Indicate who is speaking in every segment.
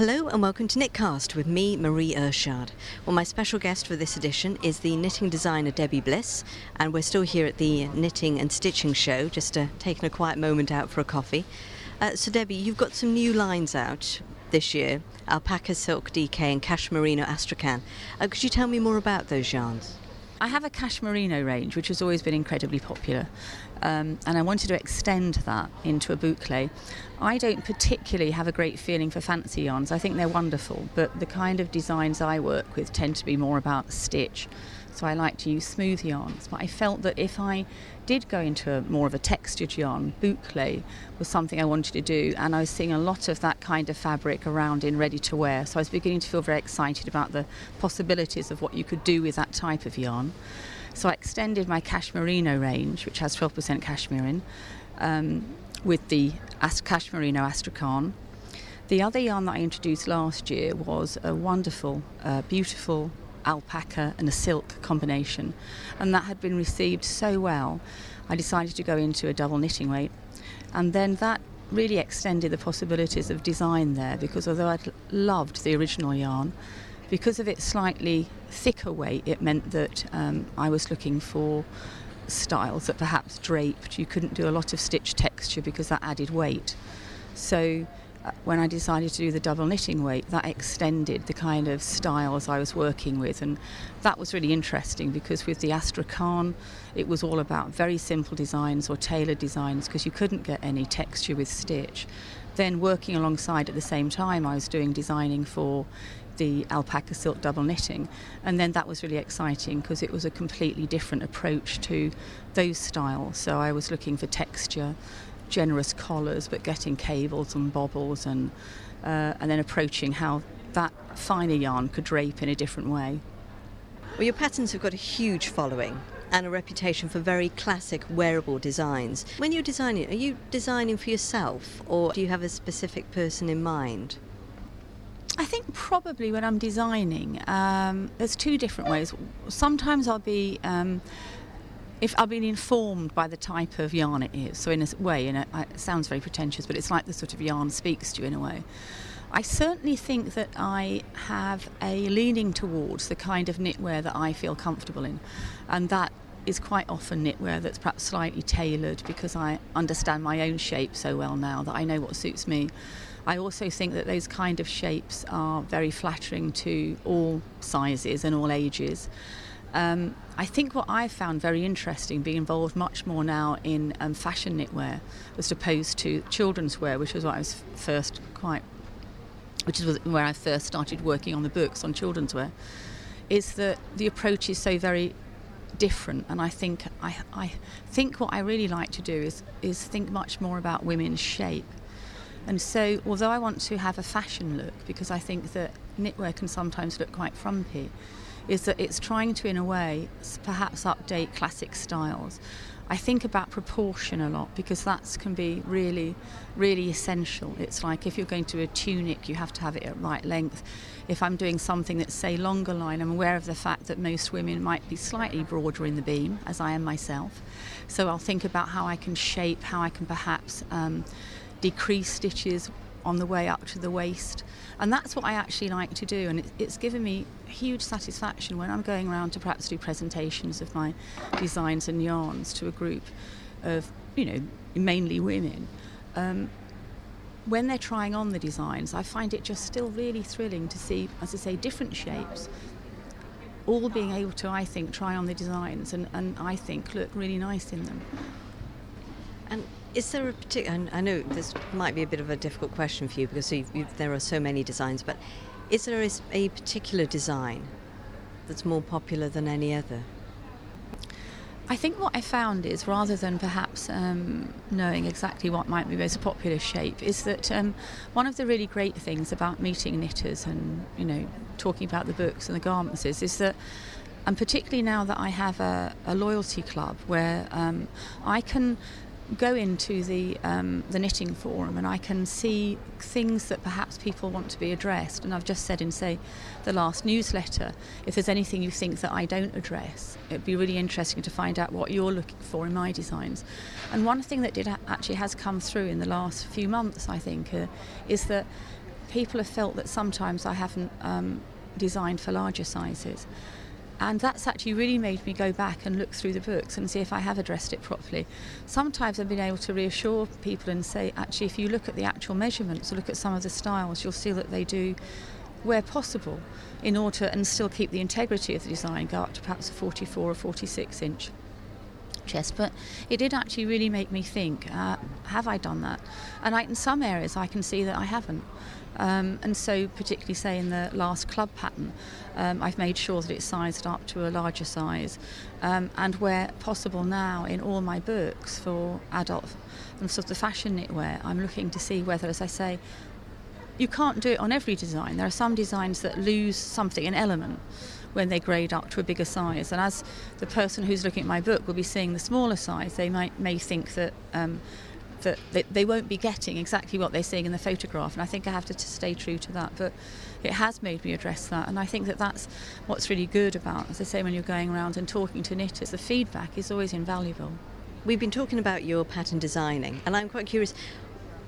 Speaker 1: Hello and welcome to Knitcast with me, Marie Irshad. Well, my special guest for this edition is the knitting designer Debbie Bliss, and we're still here at the Knitting and Stitching Show, just uh, taking a quiet moment out for a coffee. Uh, so, Debbie, you've got some new lines out this year alpaca silk DK and cashmerino astrakhan. Uh, could you tell me more about those yarns?
Speaker 2: I have a cashmerino range which has always been incredibly popular, um, and I wanted to extend that into a boucle. I don't particularly have a great feeling for fancy yarns. I think they're wonderful, but the kind of designs I work with tend to be more about stitch. So I like to use smooth yarns. But I felt that if I did go into a, more of a textured yarn, boucle was something I wanted to do, and I was seeing a lot of that kind of fabric around in ready to wear. So I was beginning to feel very excited about the possibilities of what you could do with that type of yarn. So I extended my cashmerino range, which has 12% cashmere in, um, with the Cashmerino Astrakhan. The other yarn that I introduced last year was a wonderful, uh, beautiful alpaca and a silk combination, and that had been received so well. I decided to go into a double knitting weight, and then that really extended the possibilities of design there because although I'd loved the original yarn, because of its slightly thicker weight, it meant that um, I was looking for styles that perhaps draped. You couldn't do a lot of stitch texture because that added weight. So uh, when I decided to do the double knitting weight, that extended the kind of styles I was working with, and that was really interesting because with the Astrakhan, it was all about very simple designs or tailored designs because you couldn't get any texture with stitch. Then working alongside at the same time, I was doing designing for the alpaca silk double knitting. And then that was really exciting because it was a completely different approach to those styles. So I was looking for texture, generous collars, but getting cables and bobbles and, uh, and then approaching how that finer yarn could drape in a different way.
Speaker 1: Well, your patterns have got a huge following and a reputation for very classic wearable designs. When you're designing, are you designing for yourself or do you have a specific person in mind?
Speaker 2: I think probably when I'm designing, um, there's two different ways. Sometimes I'll be. Um, if I've been informed by the type of yarn it is, so in a way, in a, it sounds very pretentious, but it's like the sort of yarn speaks to you in a way. I certainly think that I have a leaning towards the kind of knitwear that I feel comfortable in, and that is quite often knitwear that's perhaps slightly tailored because I understand my own shape so well now that I know what suits me. I also think that those kind of shapes are very flattering to all sizes and all ages. Um, I think what I've found very interesting, being involved much more now in um, fashion knitwear as opposed to children's wear, which was what I was first quite, which is where I first started working on the books on children's wear, is that the approach is so very different. And I think I, I think what I really like to do is is think much more about women's shape and so, although I want to have a fashion look, because I think that knitwear can sometimes look quite frumpy, is that it's trying to, in a way, perhaps update classic styles. I think about proportion a lot because that can be really, really essential. It's like if you're going to a tunic, you have to have it at right length. If I'm doing something that's, say, longer line, I'm aware of the fact that most women might be slightly broader in the beam, as I am myself. So I'll think about how I can shape, how I can perhaps. Um, decrease stitches on the way up to the waist. And that's what I actually like to do. And it, it's given me huge satisfaction when I'm going around to perhaps do presentations of my designs and yarns to a group of, you know, mainly women. Um, when they're trying on the designs, I find it just still really thrilling to see, as I say, different shapes, all being able to, I think, try on the designs and, and I think look really nice in them.
Speaker 1: And is there a particular? I know this might be a bit of a difficult question for you because you've, you've, there are so many designs, but is there a, a particular design that's more popular than any other?
Speaker 2: I think what I found is rather than perhaps um, knowing exactly what might be most popular shape, is that um, one of the really great things about meeting knitters and you know talking about the books and the garments is, is that and particularly now that I have a, a loyalty club where um, I can go into the um, the knitting forum and I can see things that perhaps people want to be addressed. And I've just said in say the last newsletter, if there's anything you think that I don't address, it'd be really interesting to find out what you're looking for in my designs. And one thing that did actually has come through in the last few months, I think, uh, is that people have felt that sometimes I haven't um, designed for larger sizes. And that's actually really made me go back and look through the books and see if I have addressed it properly. Sometimes I've been able to reassure people and say, actually, if you look at the actual measurements look at some of the styles, you'll see that they do, where possible, in order and still keep the integrity of the design, go up to perhaps a 44 or 46 inch chest. But it did actually really make me think, uh, have I done that? And I, in some areas, I can see that I haven't. Um, and so, particularly, say in the last club pattern, um, I've made sure that it's sized up to a larger size. Um, and where possible now, in all my books for adult and sort of the fashion knitwear, I'm looking to see whether, as I say, you can't do it on every design. There are some designs that lose something, an element, when they grade up to a bigger size. And as the person who's looking at my book will be seeing the smaller size, they might may think that um, that they, won't be getting exactly what they're seeing in the photograph. And I think I have to, stay true to that. But it has made me address that. And I think that that's what's really good about, as I say, when you're going around and talking to knitters, the feedback is always invaluable.
Speaker 1: We've been talking about your pattern designing, and I'm quite curious.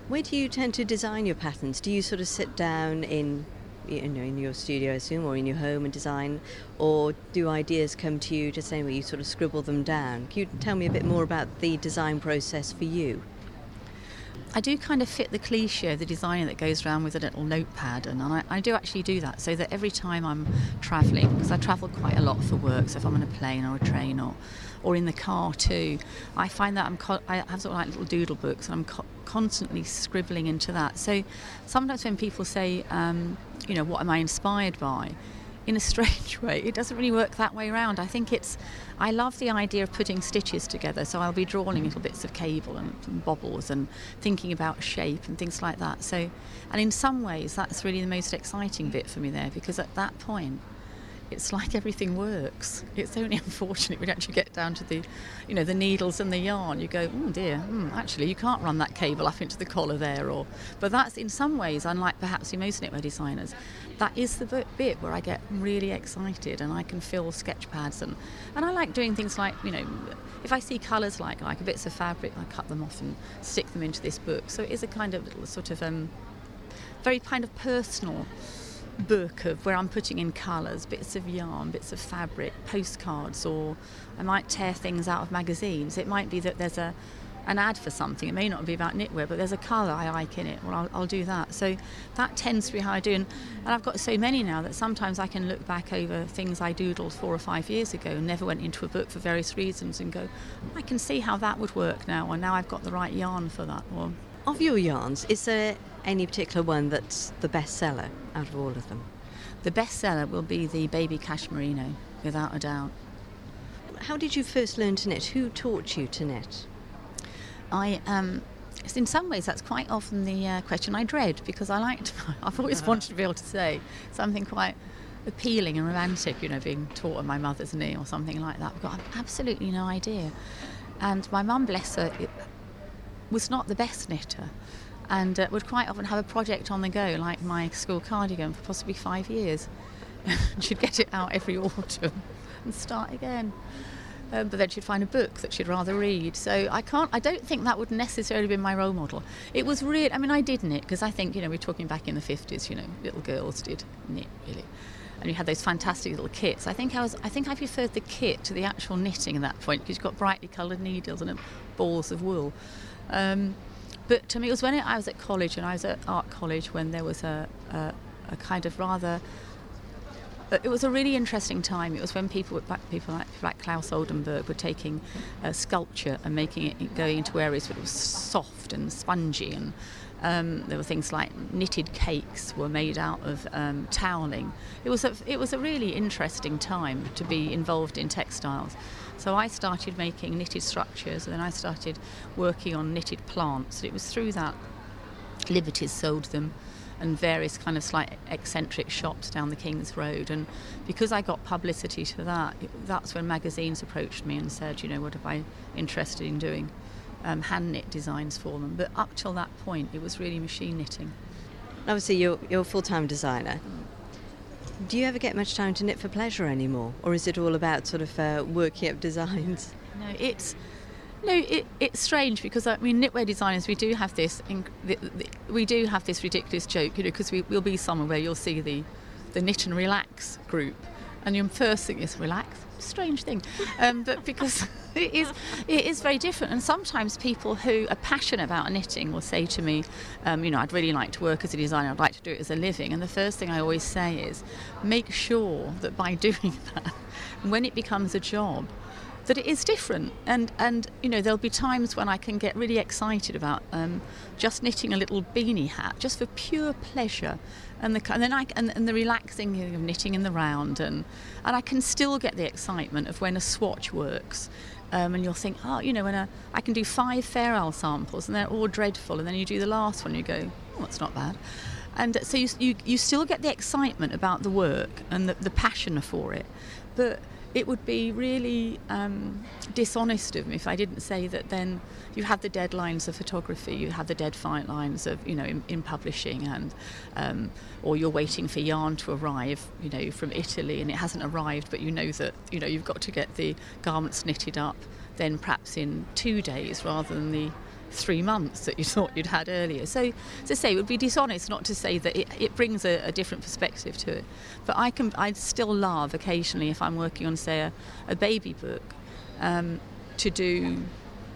Speaker 1: Where do you tend to design your patterns? Do you sort of sit down in you know, in your studio, I assume, or in your home and design, or do ideas come to you just where you sort of scribble them down? Can you tell me a bit more about the design process for you?
Speaker 2: I do kind of fit the cliche, of the designer that goes around with a little notepad, and I, I do actually do that so that every time I'm travelling, because I travel quite a lot for work, so if I'm on a plane or a train or, or in the car too, I find that I'm co- I have sort of like little doodle books, and I'm co- constantly scribbling into that. So sometimes when people say, um, you know, what am I inspired by? In a strange way. It doesn't really work that way around. I think it's, I love the idea of putting stitches together. So I'll be drawing little bits of cable and, and bobbles and thinking about shape and things like that. So, and in some ways, that's really the most exciting bit for me there because at that point, it's like everything works. It's only unfortunate you actually get down to the, you know, the needles and the yarn. You go, oh dear, hmm, actually you can't run that cable up into the collar there, or. But that's in some ways, unlike perhaps most knitwear designers, that is the bit where I get really excited and I can fill sketch pads and, and I like doing things like, you know, if I see colours like like bits of fabric, I cut them off and stick them into this book. So it is a kind of little sort of um, very kind of personal book of where I'm putting in colours, bits of yarn, bits of fabric, postcards, or I might tear things out of magazines. It might be that there's a an ad for something. It may not be about knitwear, but there's a colour I like in it. Well, I'll, I'll, do that. So that tends to be how I do. And, and, I've got so many now that sometimes I can look back over things I doodled four or five years ago and never went into a book for various reasons and go, I can see how that would work now, or now I've got the right yarn for that. Or
Speaker 1: of your yarns, is there any particular one that's the best seller out of all of them?
Speaker 2: The best seller will be the baby cashmerino, without a doubt.
Speaker 1: How did you first learn to knit? Who taught you to knit?
Speaker 2: I um, in some ways that's quite often the uh, question I dread because I like to, I've always wanted to be able to say something quite appealing and romantic, you know, being taught on my mother's knee or something like that. I've got absolutely no idea. And my mum, bless her, was not the best knitter and uh, would quite often have a project on the go, like my school cardigan, for possibly five years. she'd get it out every autumn and start again. Um, but then she'd find a book that she'd rather read. So I can't. I don't think that would necessarily be my role model. It was really. I mean, I did knit because I think you know we're talking back in the fifties. You know, little girls did knit really, and you had those fantastic little kits. I think I was. I think I preferred the kit to the actual knitting at that point because you've got brightly coloured needles and balls of wool. Um, but to me, it was when I was at college and I was at art college when there was a, a, a kind of rather it was a really interesting time. It was when people, people like, like Claes Oldenburg, were taking uh, sculpture and making it going into areas it was soft and spongy, and um, there were things like knitted cakes were made out of um, toweling. It was a, it was a really interesting time to be involved in textiles. So I started making knitted structures and then I started working on knitted plants. It was through that Liberties sold them and various kind of slight eccentric shops down the King's Road. And because I got publicity to that, that's when magazines approached me and said, you know, what am I interested in doing? Um, hand knit designs for them. But up till that point, it was really machine knitting.
Speaker 1: Obviously, you're, you're a full time designer. Do you ever get much time to knit for pleasure anymore, or is it all about sort of uh, working up designs?
Speaker 2: No, it's No, it, it's strange because I mean, knitwear designers, we do have this, we do have this ridiculous joke, you know, because we, we'll be somewhere where you'll see the, the knit and relax group, and your first thing is relax. Strange thing, um, but because it is, it is very different. And sometimes people who are passionate about knitting will say to me, um, you know, I'd really like to work as a designer. I'd like to do it as a living. And the first thing I always say is, make sure that by doing that, when it becomes a job, that it is different. And, and you know, there'll be times when I can get really excited about um, just knitting a little beanie hat, just for pure pleasure. And, the, and then I, and, and the relaxing of knitting in the round, and, and I can still get the excitement of when a swatch works. Um, and you'll think, oh, you know, when a, I can do five Fair Isle samples and they're all dreadful, and then you do the last one, and you go, oh, it's not bad. And so you, you, you still get the excitement about the work and the, the passion for it, but it would be really um, dishonest of me if I didn't say that then you have the deadlines of photography, you have the deadlines of, you know, in, in publishing and, um, or you're waiting for yarn to arrive, you know, from Italy and it hasn't arrived, but you know that, you know, you've got to get the garments knitted up then perhaps in two days rather than the three months that you thought you'd had earlier. So, to say, it would be dishonest not to say that it, it brings a, a, different perspective to it. But I can, I'd still love occasionally if I'm working on, say, a, a baby book, um, to do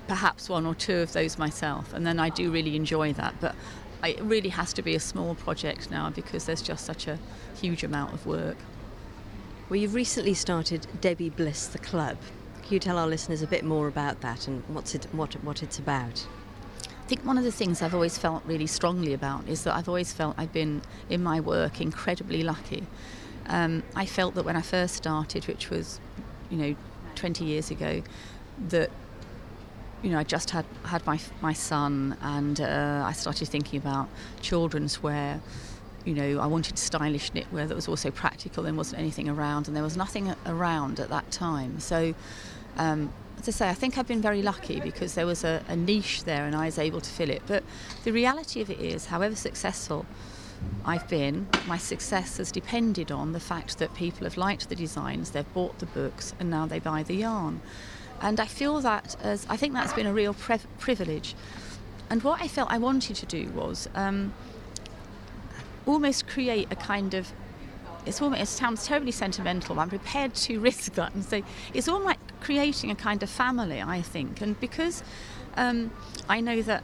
Speaker 2: perhaps one or two of those myself, and then I do really enjoy that. But I, it really has to be a small project now because there's just such a huge amount of work.
Speaker 1: Well, you've recently started Debbie Bliss, the club. Can you tell our listeners a bit more about that and what's it, what, what it's about?
Speaker 2: I think one of the things I've always felt really strongly about is that I've always felt I've been in my work incredibly lucky. Um, I felt that when I first started, which was, you know, 20 years ago, that you know I just had had my my son, and uh, I started thinking about children's wear. You know, I wanted stylish knitwear that was also practical. There wasn't anything around, and there was nothing around at that time. So. Um, I say, I think I've been very lucky because there was a, a niche there and I was able to fill it. But the reality of it is, however successful I've been, my success has depended on the fact that people have liked the designs, they've bought the books, and now they buy the yarn. And I feel that as I think that's been a real pre- privilege. And what I felt I wanted to do was um, almost create a kind of it's almost it sounds terribly sentimental, but I'm prepared to risk that and say it's all like creating a kind of family, I think. And because um, I know that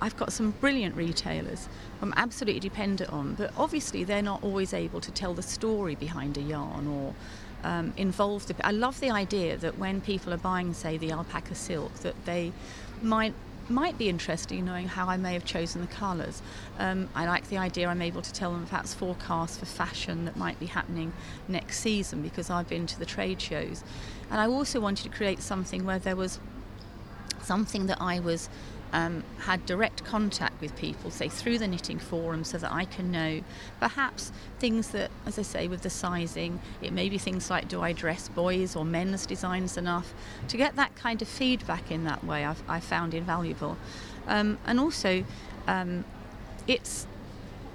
Speaker 2: I've got some brilliant retailers I'm absolutely dependent on, but obviously they're not always able to tell the story behind a yarn or um, involve the. I love the idea that when people are buying, say, the alpaca silk, that they might might be interesting knowing how I may have chosen the colours. Um, I like the idea I'm able to tell them perhaps forecasts for fashion that might be happening next season because I've been to the trade shows. And I also wanted to create something where there was something that I was um, had direct contact with people, say through the knitting forum, so that I can know perhaps things that, as I say, with the sizing, it may be things like do I dress boys or men's designs enough? To get that kind of feedback in that way, I've, I found invaluable. Um, and also, um, it's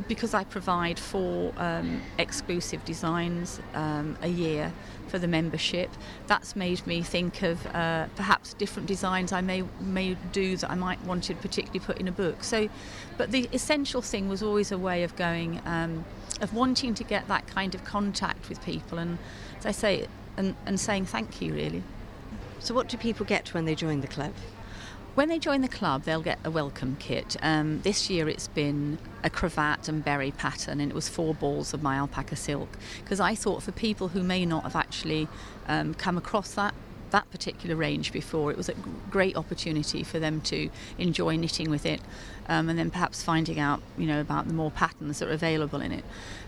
Speaker 2: because I provide four um, exclusive designs um, a year for the membership, that's made me think of uh, perhaps different designs I may may do that I might want to particularly put in a book. So, but the essential thing was always a way of going, um, of wanting to get that kind of contact with people, and as I say, and, and saying thank you really.
Speaker 1: So, what do people get when they join the club?
Speaker 2: When they join the club, they'll get a welcome kit. Um, this year it's been a cravat and berry pattern, and it was four balls of my alpaca silk. Because I thought for people who may not have actually um, come across that that particular range before, it was a great opportunity for them to enjoy knitting with it, um, and then perhaps finding out, you know, about the more patterns that are available in it.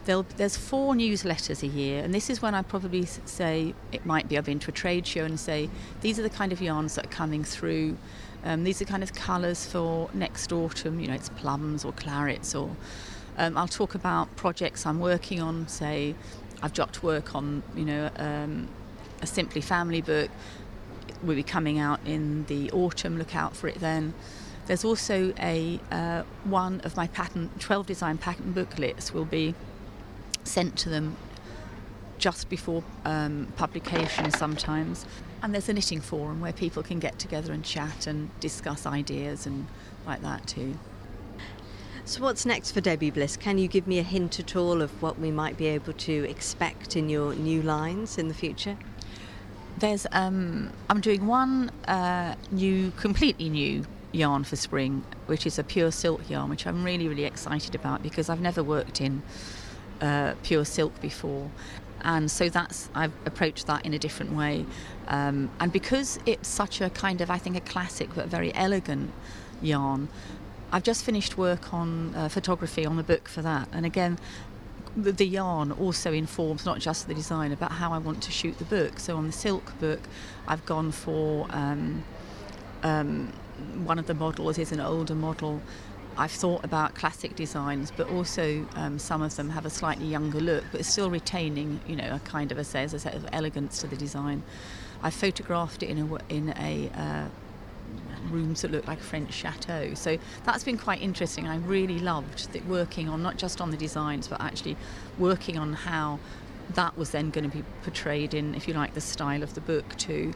Speaker 2: There'll, there's four newsletters a year, and this is when I probably say it might be I've been to a trade show and say these are the kind of yarns that are coming through. Um, these are kind of colours for next autumn. You know, it's plums or clarets, or um, I'll talk about projects I'm working on. Say, I've to work on, you know, um, a Simply Family book. Will be coming out in the autumn. Look out for it then. There's also a uh, one of my pattern 12 design pattern booklets will be sent to them just before um, publication sometimes. And there's a knitting forum where people can get together and chat and discuss ideas and like that too.
Speaker 1: So, what's next for Debbie Bliss? Can you give me a hint at all of what we might be able to expect in your new lines in the future?
Speaker 2: There's, um, I'm doing one uh, new, completely new yarn for spring, which is a pure silk yarn, which I'm really, really excited about because I've never worked in uh, pure silk before. And so that's, I've approached that in a different way. Um, and because it's such a kind of, I think, a classic but very elegant yarn, I've just finished work on uh, photography on the book for that. And again, the, the, yarn also informs not just the design, about how I want to shoot the book. So on the silk book, I've gone for um, um, one of the models is an older model. I've thought about classic designs, but also um, some of them have a slightly younger look, but still retaining, you know, a kind of a, says a set of elegance to the design. I photographed it in a in a uh, rooms that look like French chateau. So that's been quite interesting. I really loved that working on not just on the designs, but actually working on how that was then going to be portrayed in, if you like, the style of the book too.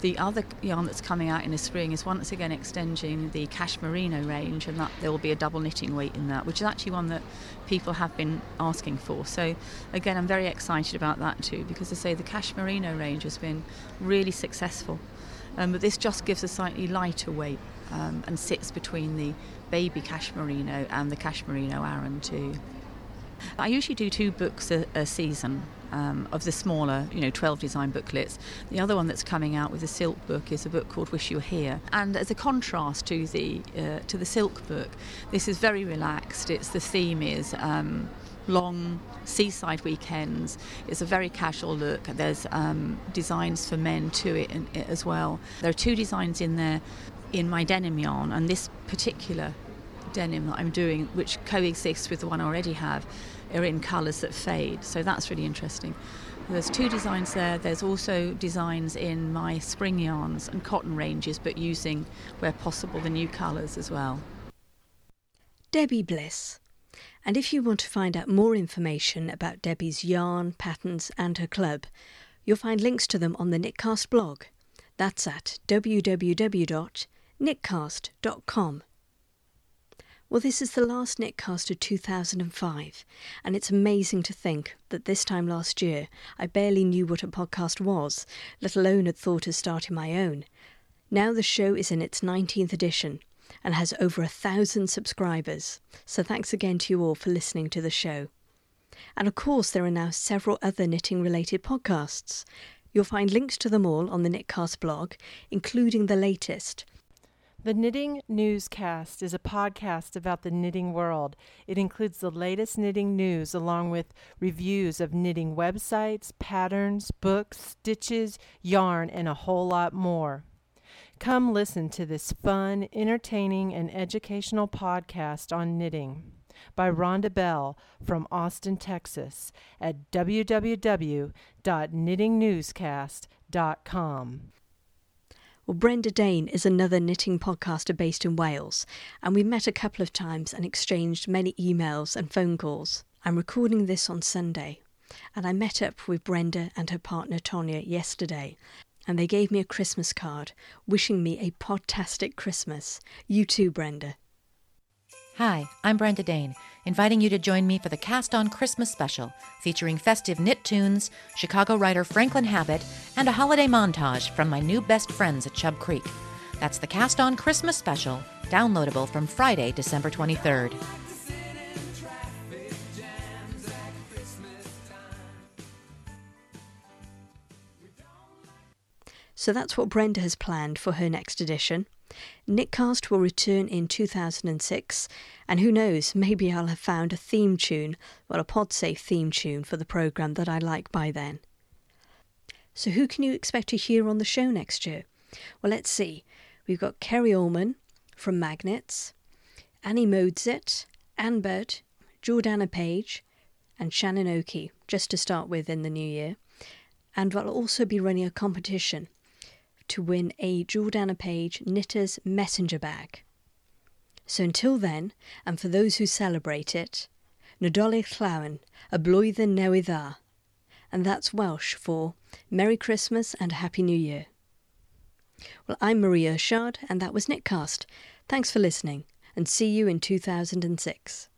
Speaker 2: The other yarn that's coming out in the spring is once again extending the Cashmerino range, and that there will be a double knitting weight in that, which is actually one that people have been asking for. So again, I'm very excited about that too, because I say the Cashmerino range has been really successful. Um, but this just gives a slightly lighter weight um, and sits between the baby Cashmerino and the Cashmerino Aran too. I usually do two books a, a season. Um, of the smaller, you know, 12 design booklets. The other one that's coming out with the silk book is a book called Wish You Were Here. And as a contrast to the uh, to the silk book, this is very relaxed. It's the theme is um, long seaside weekends. It's a very casual look. There's um, designs for men to it, in, it as well. There are two designs in there in my denim yarn, and this particular denim that I'm doing, which coexists with the one I already have, are in colours that fade. So that's really interesting. There's two designs there. There's also designs in my spring yarns and cotton ranges, but using, where possible, the new colours as well.
Speaker 1: Debbie Bliss. And if you want to find out more information about Debbie's yarn, patterns, and her club, you'll find links to them on the Knitcast blog. That's at www.knitcast.com. Well, this is the last Knitcast of 2005, and it's amazing to think that this time last year I barely knew what a podcast was, let alone had thought of starting my own. Now the show is in its 19th edition, and has over a thousand subscribers. So thanks again to you all for listening to the show. And of course, there are now several other knitting related podcasts. You'll find links to them all on the Knitcast blog, including the latest.
Speaker 3: The Knitting Newscast is a podcast about the knitting world. It includes the latest knitting news along with reviews of knitting websites, patterns, books, stitches, yarn, and a whole lot more. Come listen to this fun, entertaining, and educational podcast on knitting by Rhonda Bell from Austin, Texas at www.knittingnewscast.com. Well, Brenda Dayne is another knitting podcaster based in Wales, and we met a couple of times and exchanged many emails and phone calls. I'm recording this on Sunday, and I met up with Brenda and her partner Tonya yesterday, and they gave me a Christmas card wishing me a podtastic Christmas. You too, Brenda.
Speaker 4: Hi, I'm Brenda Dayne, inviting you to join me for the Cast on Christmas special, featuring festive knit tunes, Chicago writer Franklin Habit, and a holiday montage from my new best friends at Chub Creek. That's the Cast on Christmas special, downloadable from Friday, December 23rd.
Speaker 1: So that's what Brenda has planned for her next edition. Knitcast will return in 2006, and who knows, maybe I'll have found a theme tune, well, a PodSafe theme tune for the programme that I like by then. So, who can you expect to hear on the show next year? Well, let's see. We've got Kerrie Allman from MagKnits, Annie Modesitt, Ann Budd, Jordana Paige, and Shannon Okey, just to start with in the new year. And we'll also be running a competition to win a Jordana Paige Knitter's Messenger Bag. So until then, and for those who celebrate it, Nadolig Llawen, a blwyddyn newydd. And that's Welsh for Merry Christmas and Happy New Year. Well, I'm Maria Irshad, and that was Knitcast. Thanks for listening, and see you in 2006.